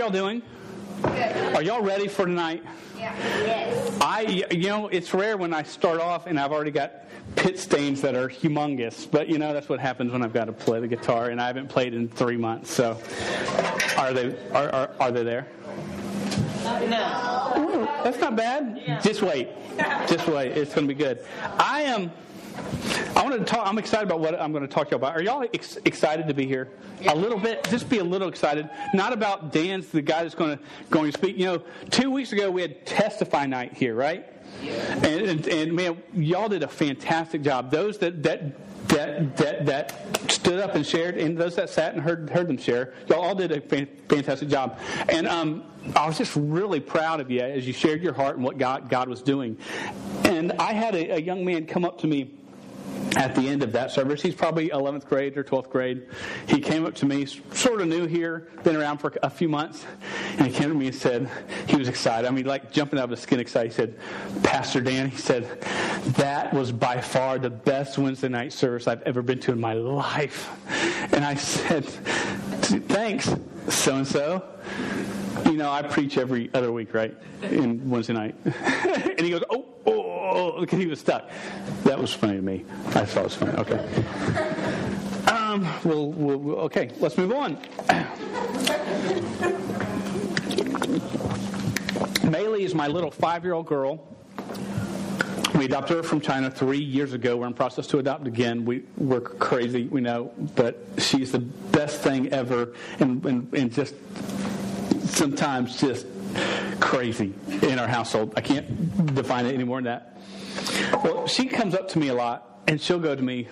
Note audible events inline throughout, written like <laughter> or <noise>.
y'all doing? Good. Are y'all ready for tonight? Yeah. Yes. I, you know, it's rare when I start off and I've already got pit stains that are humongous, but you know that's what happens when I've got to play the guitar, and I haven't played in three months. So, are they are are, are they there? No. Ooh, that's not bad. Just wait. Just wait. It's going to be good. I am. I wanted to talk. I'm excited about what I'm going to talk to y'all about. Are y'all ex- excited to be here? A little bit. Just be a little excited. Not about Dan's the guy that's going to going to speak. You know, two weeks ago we had testify night here, right? And, and, and man, y'all did a fantastic job. Those that that that that that stood up and shared, and those that sat and heard heard them share, y'all all did a fan- fantastic job. And um, I was just really proud of you as you shared your heart and what God God was doing. And I had a, a young man come up to me at the end of that service. He's probably 11th grade or 12th grade. He came up to me, sort of new here, been around for a few months, and he came to me and said, he was excited. I mean, like jumping out of his skin excited. He said, Pastor Dan, he said, that was by far the best Wednesday night service I've ever been to in my life. And I said, thanks, so and so. Know, I preach every other week, right? In Wednesday night. <laughs> and he goes, oh, oh, oh, he was stuck. That was funny to me. I thought it was funny. Okay. Um, we'll, we'll, we'll- okay, let's move on. <coughs> Maylee is my little five year old girl. We adopted her from China three years ago. We're in process to adopt again. We, we're crazy, we know, but she's the best thing ever and, and, and just sometimes just crazy in our household. I can't define it any more than that. Well, she comes up to me a lot and she'll go to me,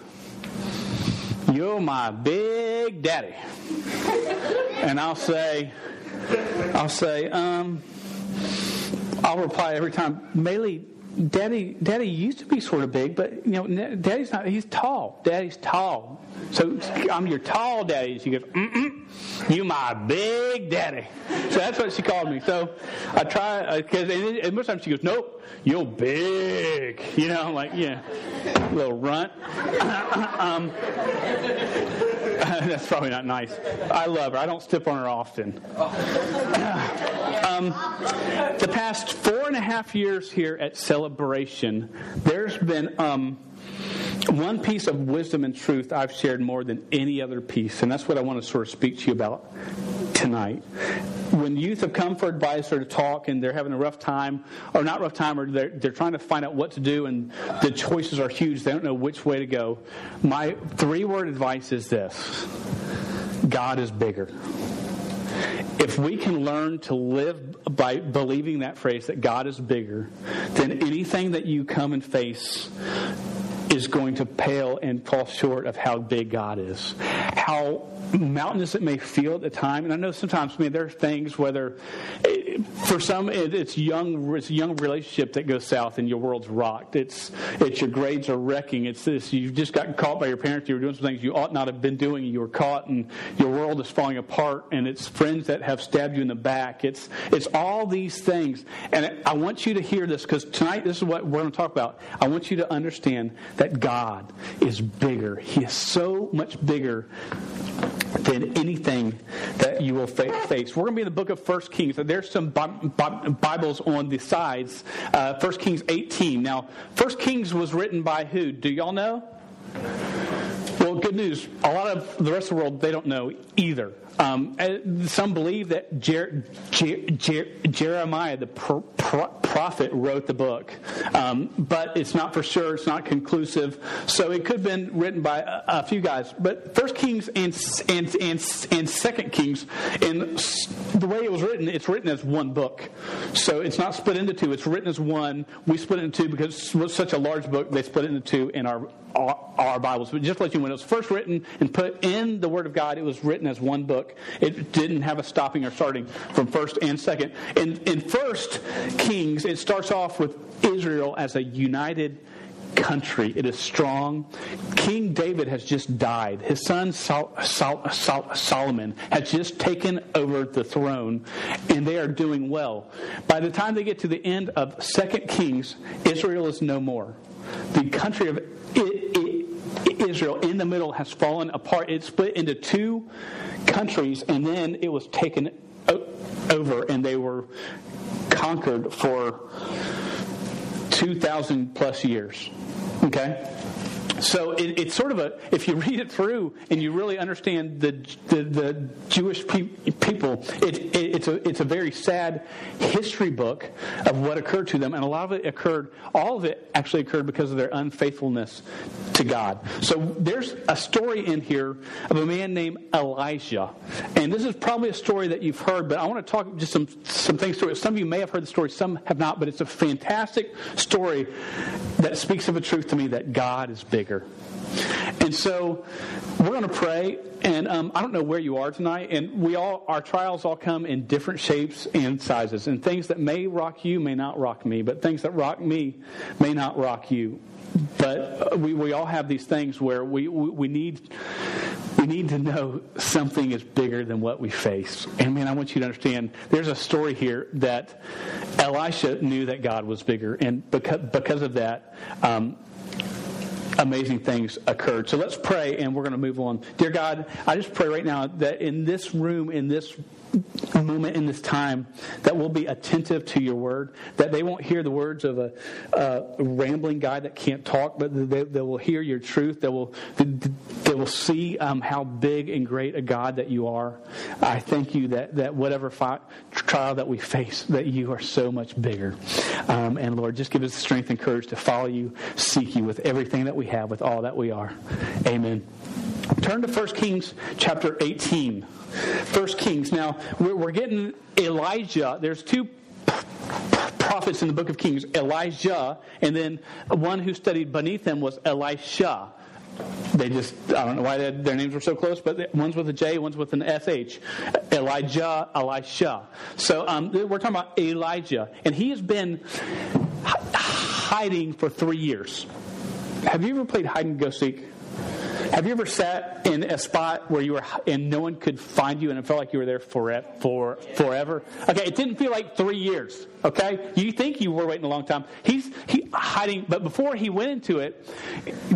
You're my big daddy. And I'll say, I'll say, um, I'll reply every time, Maylee, Daddy, Daddy used to be sort of big, but you know, Daddy's not. He's tall. Daddy's tall. So I'm your tall daddy. She goes, Mm-mm, you my big daddy. So that's what she called me. So I try because and, and most times she goes, Nope, you're big. You know, I'm like, yeah, little runt. <coughs> um, <laughs> that's probably not nice. I love her. I don't step on her often. <coughs> Um, the past four and a half years here at Celebration, there's been um, one piece of wisdom and truth I've shared more than any other piece, and that's what I want to sort of speak to you about tonight. When youth have come for advice or to talk and they're having a rough time, or not rough time, or they're, they're trying to find out what to do and the choices are huge, they don't know which way to go, my three word advice is this God is bigger if we can learn to live by believing that phrase that God is bigger, then anything that you come and face is going to pale and fall short of how big God is. How mountainous it may feel at the time, and I know sometimes, I mean, there are things whether for some it, it's young, it's a young relationship that goes south and your world's rocked. It's it's your grades are wrecking. It's this You've just got caught by your parents. You were doing some things you ought not have been doing. You were caught, and your world is falling apart. And it's friends that have stabbed you in the back. It's it's all these things. And I want you to hear this because tonight this is what we're going to talk about. I want you to understand that God is bigger. He is so much bigger than anything that you will fa- face. We're going to be in the book of First Kings. There's some Bi- Bi- Bibles on the sides. Uh, First Kings 18. Now, First Kings was written by who? Do y'all know? Well, good news. A lot of the rest of the world, they don't know either. Um, some believe that Jer- Jer- Jer- Jeremiah, the pro- pro- prophet, wrote the book, um, but it's not for sure. It's not conclusive. So it could have been written by a, a few guys. But First Kings and and and and Second Kings, in s- the way it was written, it's written as one book. So it's not split into two. It's written as one. We split it into two because it was such a large book. They split it into two in our our, Bibles. But just let you know, when it was first written and put in the Word of God, it was written as one book. It didn't have a stopping or starting from first and second. In, in First Kings, it starts off with Israel as a united country. It is strong. King David has just died. His son Sol- Sol- Sol- Solomon has just taken over the throne, and they are doing well. By the time they get to the end of Second Kings, Israel is no more. The country of I- I- Israel in the middle has fallen apart. It split into two countries, and then it was taken over and they were conquered for 2,000 plus years. Okay? So it, it's sort of a, if you read it through and you really understand the, the, the Jewish pe- people, it, it, it's, a, it's a very sad history book of what occurred to them. And a lot of it occurred, all of it actually occurred because of their unfaithfulness to God. So there's a story in here of a man named Elijah. And this is probably a story that you've heard, but I want to talk just some, some things to it. Some of you may have heard the story, some have not, but it's a fantastic story that speaks of a truth to me that God is big bigger. And so we're going to pray, and um, I don't know where you are tonight, and we all our trials all come in different shapes and sizes, and things that may rock you may not rock me, but things that rock me may not rock you. But uh, we, we all have these things where we, we, we need we need to know something is bigger than what we face. And man, I want you to understand there's a story here that Elisha knew that God was bigger, and because, because of that, um, amazing things occurred. So let's pray and we're going to move on. Dear God, I just pray right now that in this room, in this moment in this time that we'll be attentive to your word, that they won't hear the words of a, a rambling guy that can't talk, but they, they, will hear your truth. They will, they will see um, how big and great a God that you are. I thank you that, that whatever fi- trial that we face, that you are so much bigger. Um, and Lord, just give us the strength and courage to follow you, seek you with everything that we have, with all that we are. Amen. Turn to 1 Kings chapter 18. 1 Kings. Now, we're getting Elijah. There's two prophets in the book of Kings Elijah, and then one who studied beneath him was Elisha. They just, I don't know why their names were so close, but one's with a J, one's with an SH. Elijah, Elisha. So um, we're talking about Elijah, and he has been hiding for three years. Have you ever played hide and go seek? Have you ever sat in a spot where you were and no one could find you and it felt like you were there for, for forever? Okay, it didn't feel like three years. Okay, you think you were waiting a long time. He's he hiding, but before he went into it,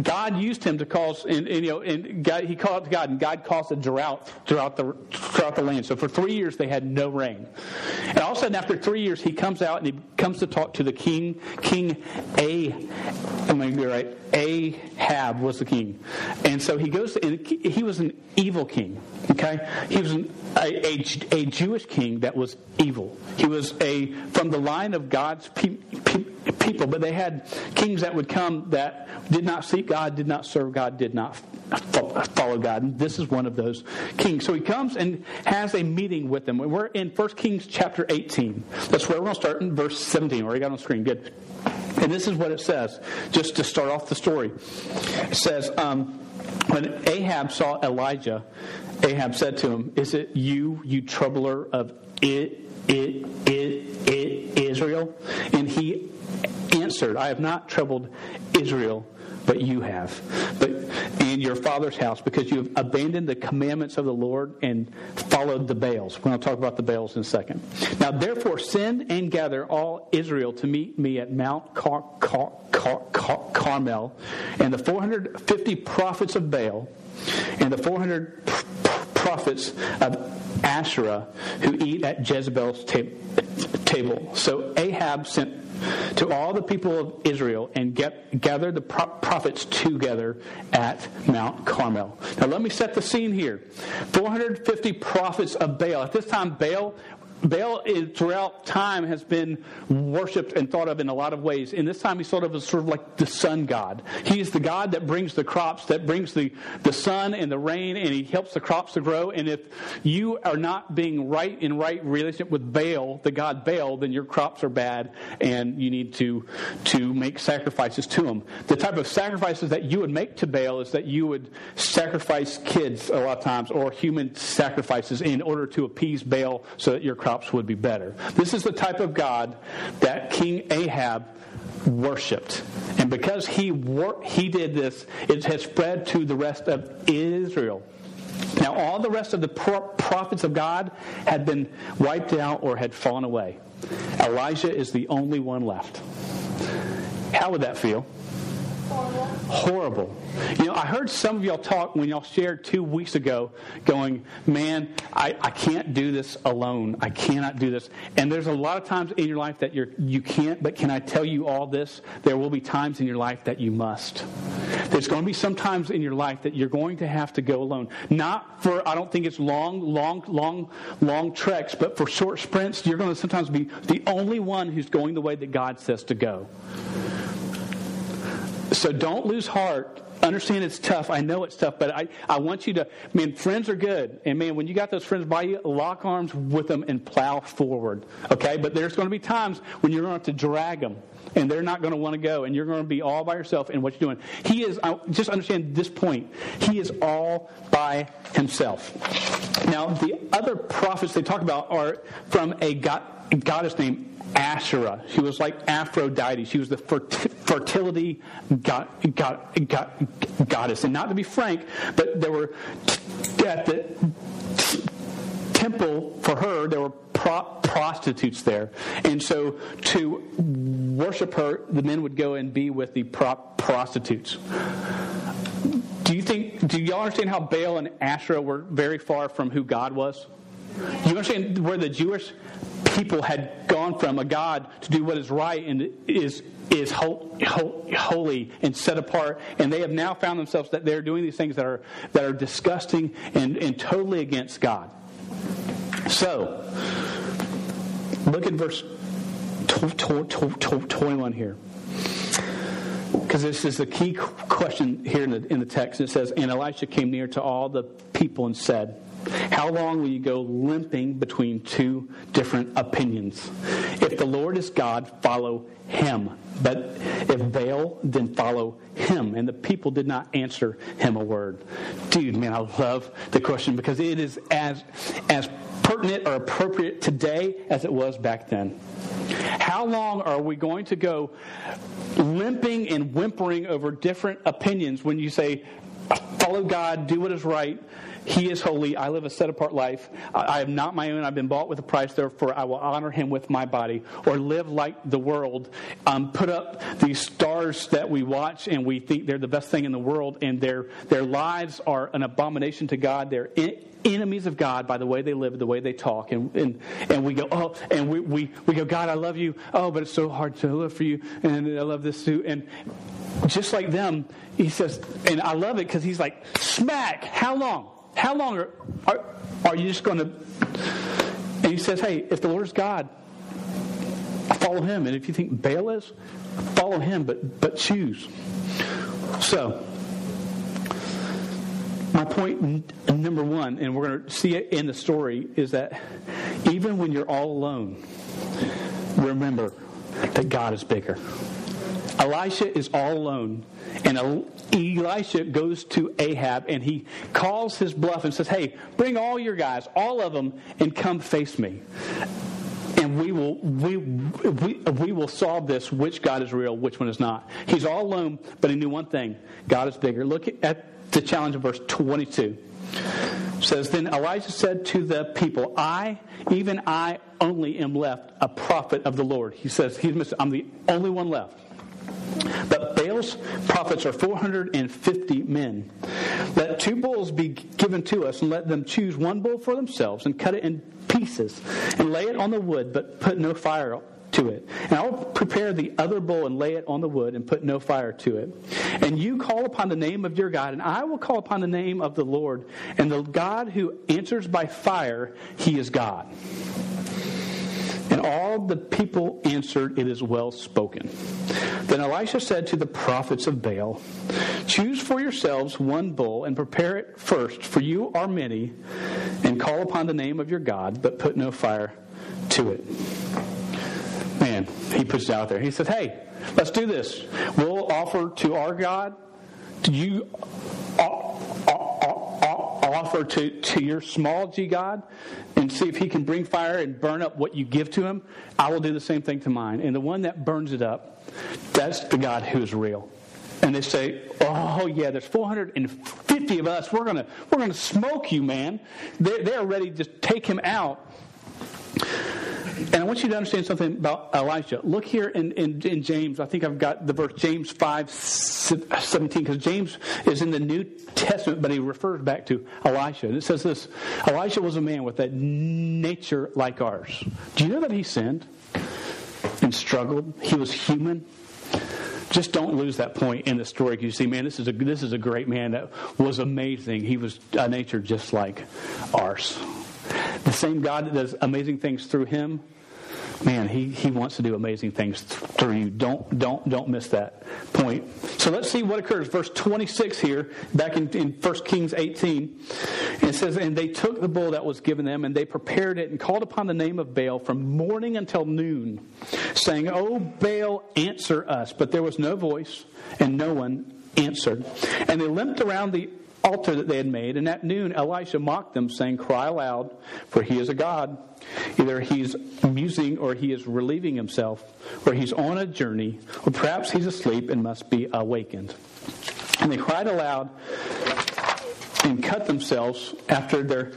God used him to cause and, and you know and God, he called to God and God caused a drought throughout the throughout the land. So for three years they had no rain, and all of a sudden after three years he comes out and he comes to talk to the king. King A, am I be right? Ahab was the king, and so he goes to, and he was an evil king. Okay, he was an, a, a, a Jewish king that was evil. He was a from the line of God's pe- pe- people, but they had kings that would come that did not seek God, did not serve God, did not follow God. And this is one of those kings. So he comes and has a meeting with them. We're in 1 Kings chapter 18. That's where we're going to start in verse 17. Already got on screen. Good. And this is what it says, just to start off the story. It says, um, when Ahab saw Elijah, Ahab said to him, Is it you, you troubler of it, it, it, it, Israel? And he answered, I have not troubled Israel, but you have. But in your father's house, because you have abandoned the commandments of the Lord and followed the Baals. We're going to talk about the Baals in a second. Now, therefore, send and gather all Israel to meet me at Mount Car- Car- Car- Carmel, and the 450 prophets of Baal, and the 400 prophets of Asherah who eat at Jezebel's ta- table. So Ahab sent to all the people of Israel and get, gathered the pro- prophets together at Mount Carmel. Now, let me set the scene here 450 prophets of Baal. At this time, Baal Baal is, throughout time has been worshipped and thought of in a lot of ways. In this time, he's thought of sort of like the sun god. He is the god that brings the crops, that brings the, the sun and the rain, and he helps the crops to grow. And if you are not being right in right relationship with Baal, the god Baal, then your crops are bad, and you need to to make sacrifices to him. The type of sacrifices that you would make to Baal is that you would sacrifice kids a lot of times, or human sacrifices, in order to appease Baal, so that your crops would be better. This is the type of God that King Ahab worshipped. And because he wor- he did this, it has spread to the rest of Israel. Now, all the rest of the pro- prophets of God had been wiped out or had fallen away. Elijah is the only one left. How would that feel? Horrible. You know, I heard some of y'all talk when y'all shared two weeks ago, going, man, I, I can't do this alone. I cannot do this. And there's a lot of times in your life that you're, you can't, but can I tell you all this? There will be times in your life that you must. There's going to be some times in your life that you're going to have to go alone. Not for, I don't think it's long, long, long, long treks, but for short sprints, you're going to sometimes be the only one who's going the way that God says to go. So don't lose heart. Understand it's tough. I know it's tough, but I, I want you to, man, friends are good. And man, when you got those friends by you, lock arms with them and plow forward. Okay? But there's going to be times when you're going to have to drag them and they're not going to want to go, and you're going to be all by yourself in what you're doing. He is, just understand this point, he is all by himself. Now, the other prophets they talk about are from a God, goddess named Asherah. She was like Aphrodite. She was the fertility god, god, god, goddess. And not to be frank, but there were at the temple for her, there were pro- prostitutes there. And so to worship her, the men would go and be with the pro- prostitutes. Do you think, do y'all understand how Baal and Asherah were very far from who God was? You understand where the Jewish people had gone from a God to do what is right and is is holy and set apart, and they have now found themselves that they're doing these things that are that are disgusting and, and totally against God. So, look at verse 21 here. Because this is the key question here in the, in the text. It says, And Elisha came near to all the people and said, how long will you go limping between two different opinions? If the Lord is God, follow him. But if Baal, then follow him. And the people did not answer him a word. Dude, man, I love the question because it is as, as pertinent or appropriate today as it was back then. How long are we going to go limping and whimpering over different opinions when you say, follow God, do what is right? He is holy. I live a set apart life. I am not my own. I've been bought with a price. Therefore, I will honor him with my body. Or live like the world. Um, put up these stars that we watch and we think they're the best thing in the world, and their, their lives are an abomination to God. They're in, enemies of God by the way they live, the way they talk. And, and, and we go, oh, and we, we, we go, God, I love you. Oh, but it's so hard to live for you. And I love this too. And just like them, he says, and I love it because he's like, smack, how long? How long are, are, are you just going to. And he says, hey, if the Lord is God, follow him. And if you think Baal is, follow him, but, but choose. So, my point number one, and we're going to see it in the story, is that even when you're all alone, remember that God is bigger. Elisha is all alone, and Elisha goes to Ahab and he calls his bluff and says, Hey, bring all your guys, all of them, and come face me. And we will, we, we, we will solve this which God is real, which one is not. He's all alone, but he knew one thing God is bigger. Look at the challenge of verse 22 says then elijah said to the people i even i only am left a prophet of the lord he says i'm the only one left but Baal's prophets are 450 men. Let two bulls be given to us, and let them choose one bull for themselves, and cut it in pieces, and lay it on the wood, but put no fire to it. And I will prepare the other bull and lay it on the wood and put no fire to it. And you call upon the name of your God, and I will call upon the name of the Lord. And the God who answers by fire, he is God. And all the people answered, It is well spoken. Then Elisha said to the prophets of Baal, Choose for yourselves one bull and prepare it first, for you are many, and call upon the name of your God, but put no fire to it. Man, he puts it out there. He said, Hey, let's do this. We'll offer to our God. You uh, offer to, to your small g God and see if he can bring fire and burn up what you give to him, I will do the same thing to mine. And the one that burns it up, that's the God who is real. And they say, "Oh yeah, there's 450 of us. We're gonna we're gonna smoke you, man." They're, they're ready to take him out. And I want you to understand something about Elijah. Look here in, in, in James. I think I've got the verse James 5 17, because James is in the New Testament, but he refers back to Elijah. And it says this Elijah was a man with a nature like ours. Do you know that he sinned and struggled? He was human just don't lose that point in the story because you see, man, this is a this is a great man that was amazing. He was a nature just like ours. Same God that does amazing things through him, man, he, he wants to do amazing things through you. Don't don't don't miss that point. So let's see what occurs. Verse 26 here, back in, in 1 Kings 18, it says, And they took the bull that was given them, and they prepared it, and called upon the name of Baal from morning until noon, saying, O Baal, answer us. But there was no voice, and no one answered. And they limped around the altar that they had made. And at noon, Elisha mocked them, saying, Cry aloud, for he is a God. Either he's musing or he is relieving himself, or he's on a journey, or perhaps he's asleep and must be awakened. And they cried aloud and cut themselves after their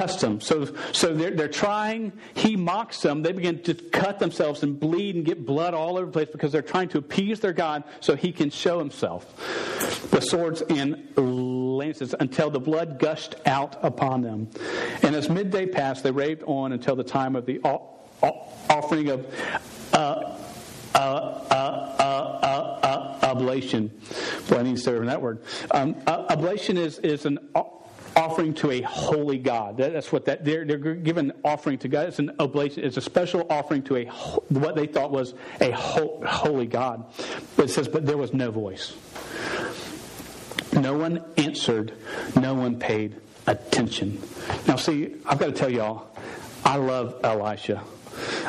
custom. So, so they're, they're trying, he mocks them. They begin to cut themselves and bleed and get blood all over the place because they're trying to appease their God so he can show himself. The swords and lances until the blood gushed out upon them. And as midday passed, they raved on until the time of the offering of uh, uh, uh, uh, uh oblation. Well, I need to say that word. Um, oblation is, is an offering to a holy God. That's what that they're, they're given offering to God. It's an oblation. It's a special offering to a what they thought was a holy God. But it says, but there was no voice. No one answered. No one paid attention. Now, see, I've got to tell y'all, I love Elisha.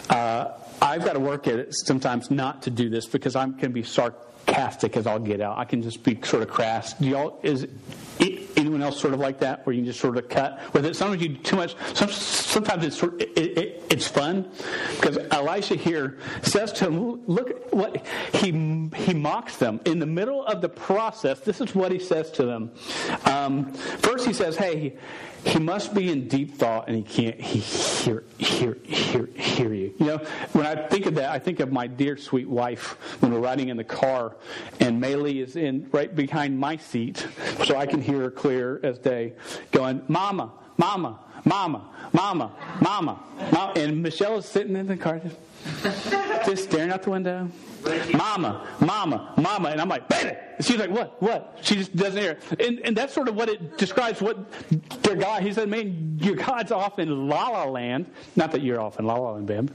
Uh, I've got to work at it sometimes not to do this because I can be sarcastic as I'll get out. I can just be sort of crass. Do y'all is anyone else sort of like that, where you just sort of cut? Where sometimes you do too much. Sometimes it's sort of, it, it, it's fun because Elisha here says to him, "Look what he he mocks them in the middle of the process." This is what he says to them. Um, first, he says, "Hey." He must be in deep thought and he can't he hear hear hear hear you. You know, when I think of that, I think of my dear sweet wife when we're riding in the car and Maylee is in right behind my seat, so I can hear her clear as day, going, "Mama, Mama, Mama, Mama, Mama, Mama," and Michelle is sitting in the car just, staring out the window. Mama, mama, mama. And I'm like, baby. she's like, what, what? She just doesn't hear. And, and that's sort of what it describes what their God, he said, man, your God's off in La La Land. Not that you're off in La La Land, babe.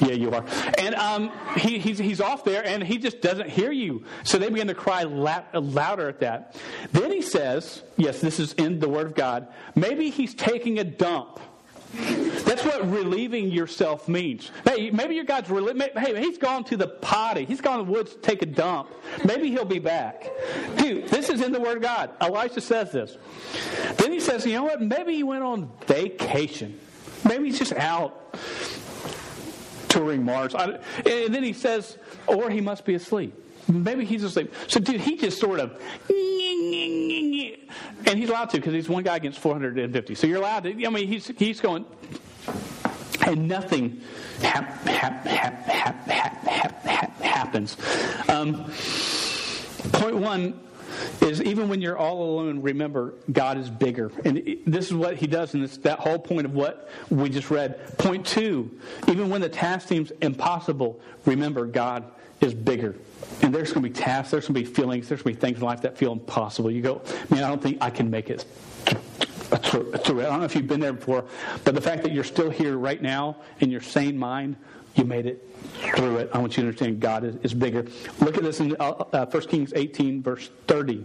Yeah, you are. And um, he, he's, he's off there and he just doesn't hear you. So they begin to cry la- louder at that. Then he says, yes, this is in the Word of God, maybe he's taking a dump. That's what relieving yourself means. Hey, maybe your God's reli- hey, he's gone to the potty. He's gone to the woods to take a dump. Maybe he'll be back. Dude, this is in the Word of God. Elisha says this. Then he says, you know what? Maybe he went on vacation. Maybe he's just out touring Mars. and then he says, or he must be asleep. Maybe he's asleep. So, dude, he just sort of, and he's allowed to because he's one guy against 450. So you're allowed to. I mean, he's he's going, and nothing hap, hap, hap, hap, hap, hap, hap, happens. Um, point one is even when you're all alone, remember God is bigger. And this is what he does, and that whole point of what we just read. Point two, even when the task seems impossible, remember God is bigger. And there's going to be tasks, there's going to be feelings, there's going to be things in life that feel impossible. You go, man, I don't think I can make it through it. I don't know if you've been there before, but the fact that you're still here right now in your sane mind, you made it through it. I want you to understand God is, is bigger. Look at this in uh, uh, 1 Kings 18, verse 30.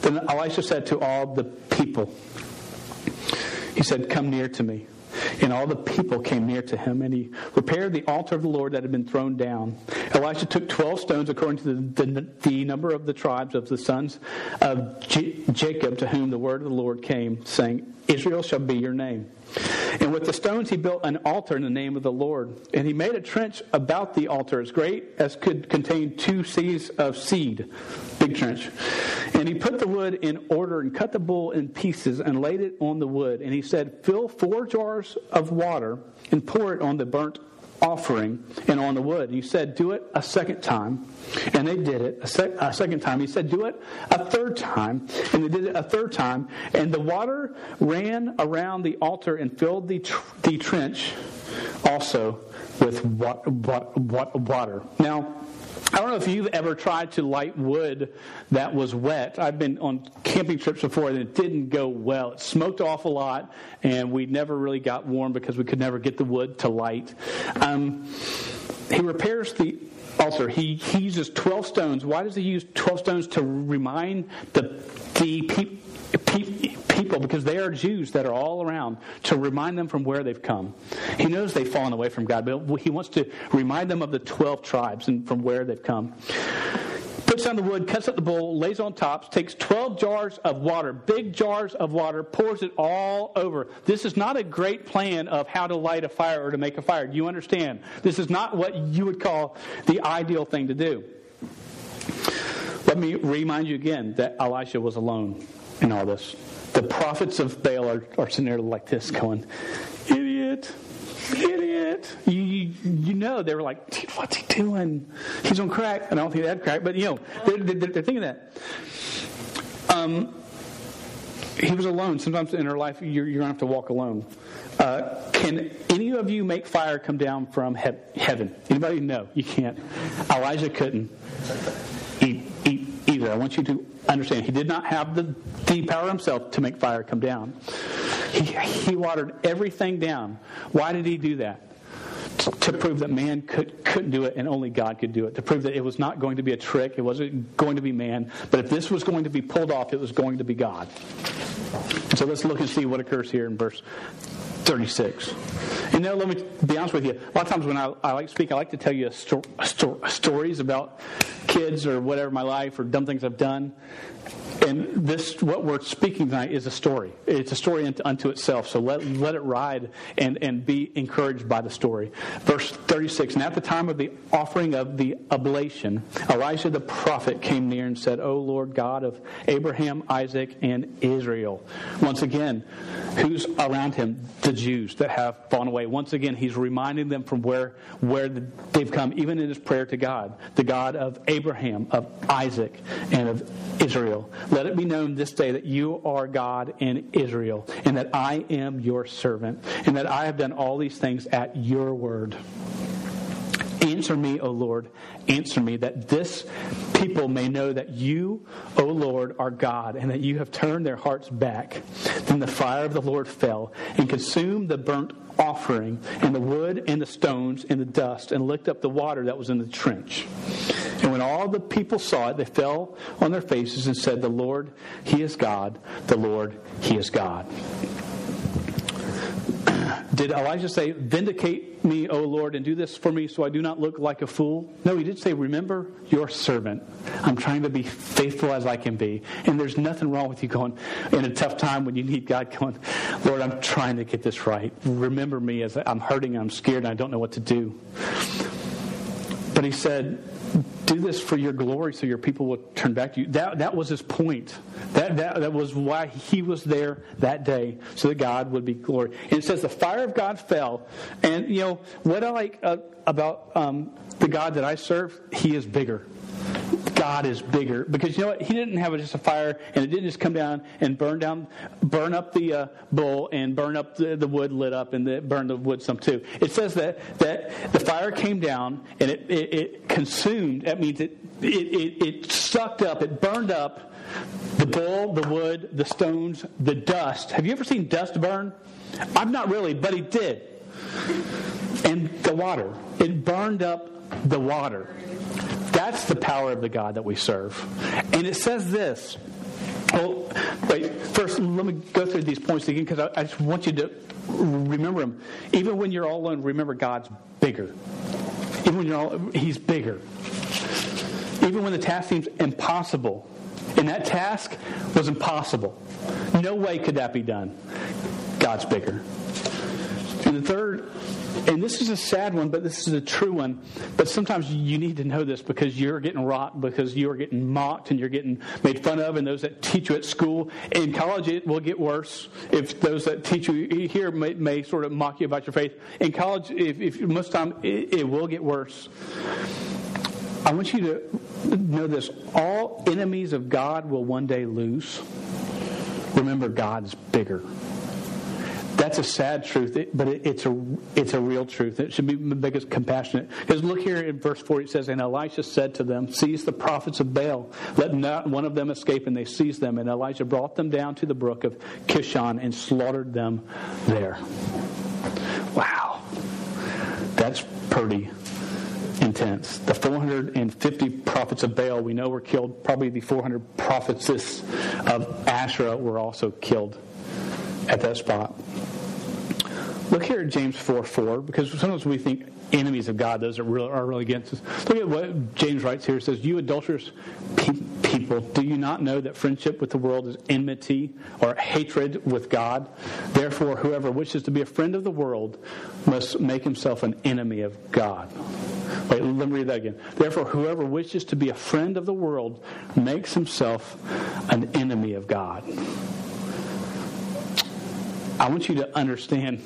Then Elisha said to all the people, He said, Come near to me. And all the people came near to him, and he repaired the altar of the Lord that had been thrown down. Elisha took 12 stones according to the, the, the number of the tribes of the sons of J- Jacob to whom the word of the Lord came, saying, Israel shall be your name. And with the stones he built an altar in the name of the Lord. And he made a trench about the altar as great as could contain two seahs of seed. Big trench. And he put the wood in order and cut the bull in pieces and laid it on the wood. And he said, Fill four jars of water and pour it on the burnt offering and on the wood. He said, Do it a second time. And they did it a, sec- a, second time. He said, Do it a third time. And they did it a third time. And the water ran around the altar and filled the, tr- the trench also with wa- wa- water. Now, I don't know if you've ever tried to light wood that was wet. I've been on camping trips before and it didn't go well. It smoked off a lot and we never really got warm because we could never get the wood to light. Um, he repairs the altar. He, he uses 12 stones. Why does he use 12 stones? To remind the, the people people because they are Jews that are all around to remind them from where they've come. He knows they've fallen away from God, but he wants to remind them of the 12 tribes and from where they've come. Puts down the wood, cuts up the bowl, lays on tops, takes 12 jars of water, big jars of water, pours it all over. This is not a great plan of how to light a fire or to make a fire. Do you understand? This is not what you would call the ideal thing to do. Let me remind you again that Elisha was alone in all this. The prophets of Baal are, are sitting there like this, going, idiot, idiot. You, you, you know, they were like, dude, what's he doing? He's on crack. And I don't think they had crack, but, you know, they're, they're, they're thinking that. Um, he was alone. Sometimes in our life, you're, you're going to have to walk alone. Uh, can any of you make fire come down from he- heaven? Anybody? No, you can't. Elijah couldn't I want you to understand. He did not have the, the power himself to make fire come down. He, he watered everything down. Why did he do that? to prove that man could, couldn't do it and only God could do it. To prove that it was not going to be a trick, it wasn't going to be man, but if this was going to be pulled off, it was going to be God. So let's look and see what occurs here in verse 36. And now, let me be honest with you. A lot of times when I, I like to speak, I like to tell you a sto- sto- stories about kids or whatever my life or dumb things I've done. And this, what we're speaking tonight, is a story. It's a story unto itself. So let, let it ride and, and be encouraged by the story. Verse 36 And at the time of the offering of the oblation, Elijah the prophet came near and said, O Lord God of Abraham, Isaac, and Israel. Once again, who's around him? The Jews that have fallen away. Once again, he's reminding them from where, where they've come, even in his prayer to God, the God of Abraham, of Isaac, and of Israel. Let it be known this day that you are God in Israel, and that I am your servant, and that I have done all these things at your word. Answer me, O Lord, answer me, that this people may know that you, O Lord, are God, and that you have turned their hearts back. Then the fire of the Lord fell and consumed the burnt offering, and the wood, and the stones, and the dust, and licked up the water that was in the trench. And when all the people saw it, they fell on their faces and said, The Lord, He is God. The Lord, He is God. Did Elijah say, Vindicate me, O Lord, and do this for me so I do not look like a fool? No, he did say, Remember your servant. I'm trying to be faithful as I can be. And there's nothing wrong with you going in a tough time when you need God going, Lord, I'm trying to get this right. Remember me as I'm hurting, I'm scared, and I don't know what to do. But he said, do this for your glory so your people will turn back to you. That, that was his point. That, that, that was why he was there that day, so that God would be glory. And it says the fire of God fell. And, you know, what I like uh, about um, the God that I serve, he is bigger. God is bigger because you know what? He didn't have just a fire and it didn't just come down and burn down, burn up the uh, bull and burn up the, the wood lit up and the, burn the wood some too. It says that that the fire came down and it, it, it consumed. That means it, it it it sucked up. It burned up the bull, the wood, the stones, the dust. Have you ever seen dust burn? I've not really, but he did. And the water. It burned up the water. That's the power of the God that we serve. And it says this. Oh, wait. First, let me go through these points again because I, I just want you to remember them. Even when you're all alone, remember God's bigger. Even when you're all, He's bigger. Even when the task seems impossible, and that task was impossible. No way could that be done. God's bigger. And the third, and this is a sad one, but this is a true one. But sometimes you need to know this because you're getting rocked, because you're getting mocked, and you're getting made fun of, and those that teach you at school. In college, it will get worse if those that teach you here may, may sort of mock you about your faith. In college, if, if most time it, it will get worse. I want you to know this all enemies of God will one day lose. Remember, God's bigger. That's a sad truth, but it's a it's a real truth. It should be make us compassionate. Because look here in verse 4, it says, And Elisha said to them, Seize the prophets of Baal, let not one of them escape. And they seized them. And Elijah brought them down to the brook of Kishon and slaughtered them there. Wow. That's pretty intense. The 450 prophets of Baal we know were killed. Probably the 400 prophets of Asherah were also killed at that spot. Look here at James 4 4, because sometimes we think enemies of God, those are really, are really against us. Look at what James writes here. It says, You adulterous pe- people, do you not know that friendship with the world is enmity or hatred with God? Therefore, whoever wishes to be a friend of the world must make himself an enemy of God. Wait, let me read that again. Therefore, whoever wishes to be a friend of the world makes himself an enemy of God. I want you to understand.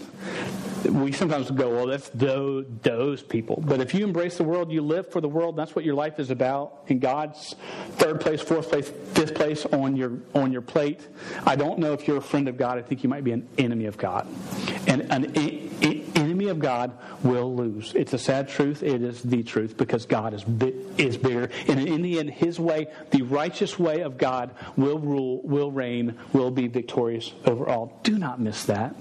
We sometimes go, well, that's those, those people. But if you embrace the world, you live for the world. That's what your life is about. In God's third place, fourth place, fifth place on your on your plate. I don't know if you're a friend of God. I think you might be an enemy of God. And an of God will lose. It's a sad truth. It is the truth because God is is bigger. And in the end, His way, the righteous way of God, will rule, will reign, will be victorious over all. Do not miss that.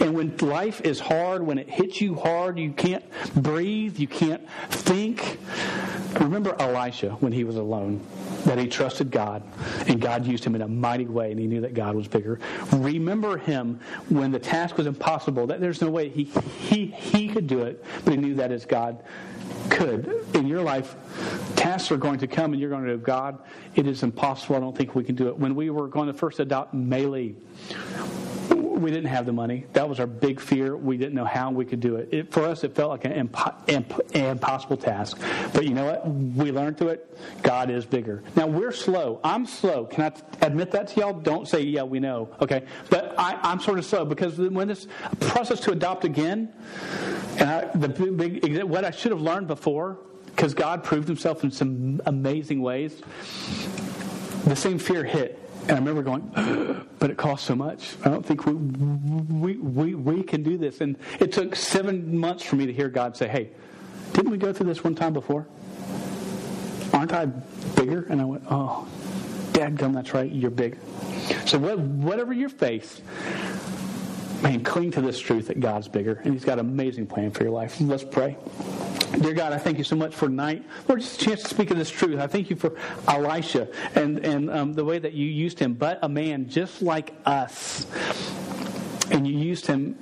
And when life is hard, when it hits you hard, you can't breathe, you can't think. Remember Elisha when he was alone, that he trusted God, and God used him in a mighty way, and he knew that God was bigger. Remember him when the task was impossible, that there's no way he, he, he could do it, but he knew that as God could. In your life, tasks are going to come and you're going to go, God, it is impossible. I don't think we can do it. When we were going to first adopt Maylee, we didn't have the money. That was our big fear. We didn't know how we could do it. it for us, it felt like an impo- imp- impossible task. But you know what? We learned through it. God is bigger. Now, we're slow. I'm slow. Can I admit that to y'all? Don't say, yeah, we know. Okay? But I, am sort of slow because when this process to adopt again, and I, the big, what I should have learned before, because God proved himself in some amazing ways, the same fear hit and I remember going, <gasps> but it costs so much. I don't think we, we, we, we can do this. And it took seven months for me to hear God say, hey, didn't we go through this one time before? Aren't I bigger? And I went, oh, Dad, come, that's right, you're big. So whatever you face, man, cling to this truth that God's bigger, and He's got an amazing plan for your life. Let's pray. Dear God, I thank you so much for tonight. Lord, just a chance to speak of this truth. I thank you for Elisha and, and um, the way that you used him, but a man just like us. And you used him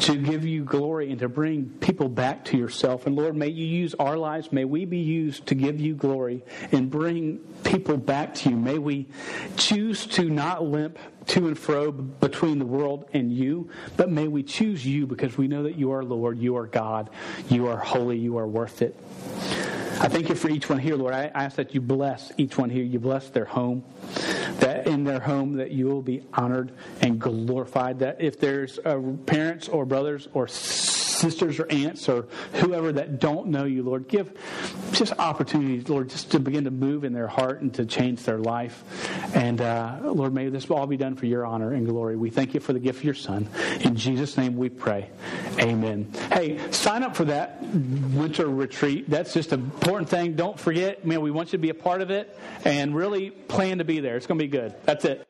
to give you glory and to bring people back to yourself. And Lord, may you use our lives. May we be used to give you glory and bring people back to you. May we choose to not limp to and fro between the world and you, but may we choose you because we know that you are Lord, you are God, you are holy, you are worth it. I thank you for each one here, Lord. I ask that you bless each one here. You bless their home, that in their home that you will be honored and glorified. That if there's uh, parents or brothers or sisters or aunts or whoever that don't know you, Lord, give just opportunities, Lord, just to begin to move in their heart and to change their life. And uh, Lord, may this all be done for your honor and glory. We thank you for the gift of your Son. In Jesus' name we pray. Amen. Hey, sign up for that winter retreat. That's just an important thing. Don't forget, man, we want you to be a part of it and really plan to be there. It's going to be good. That's it.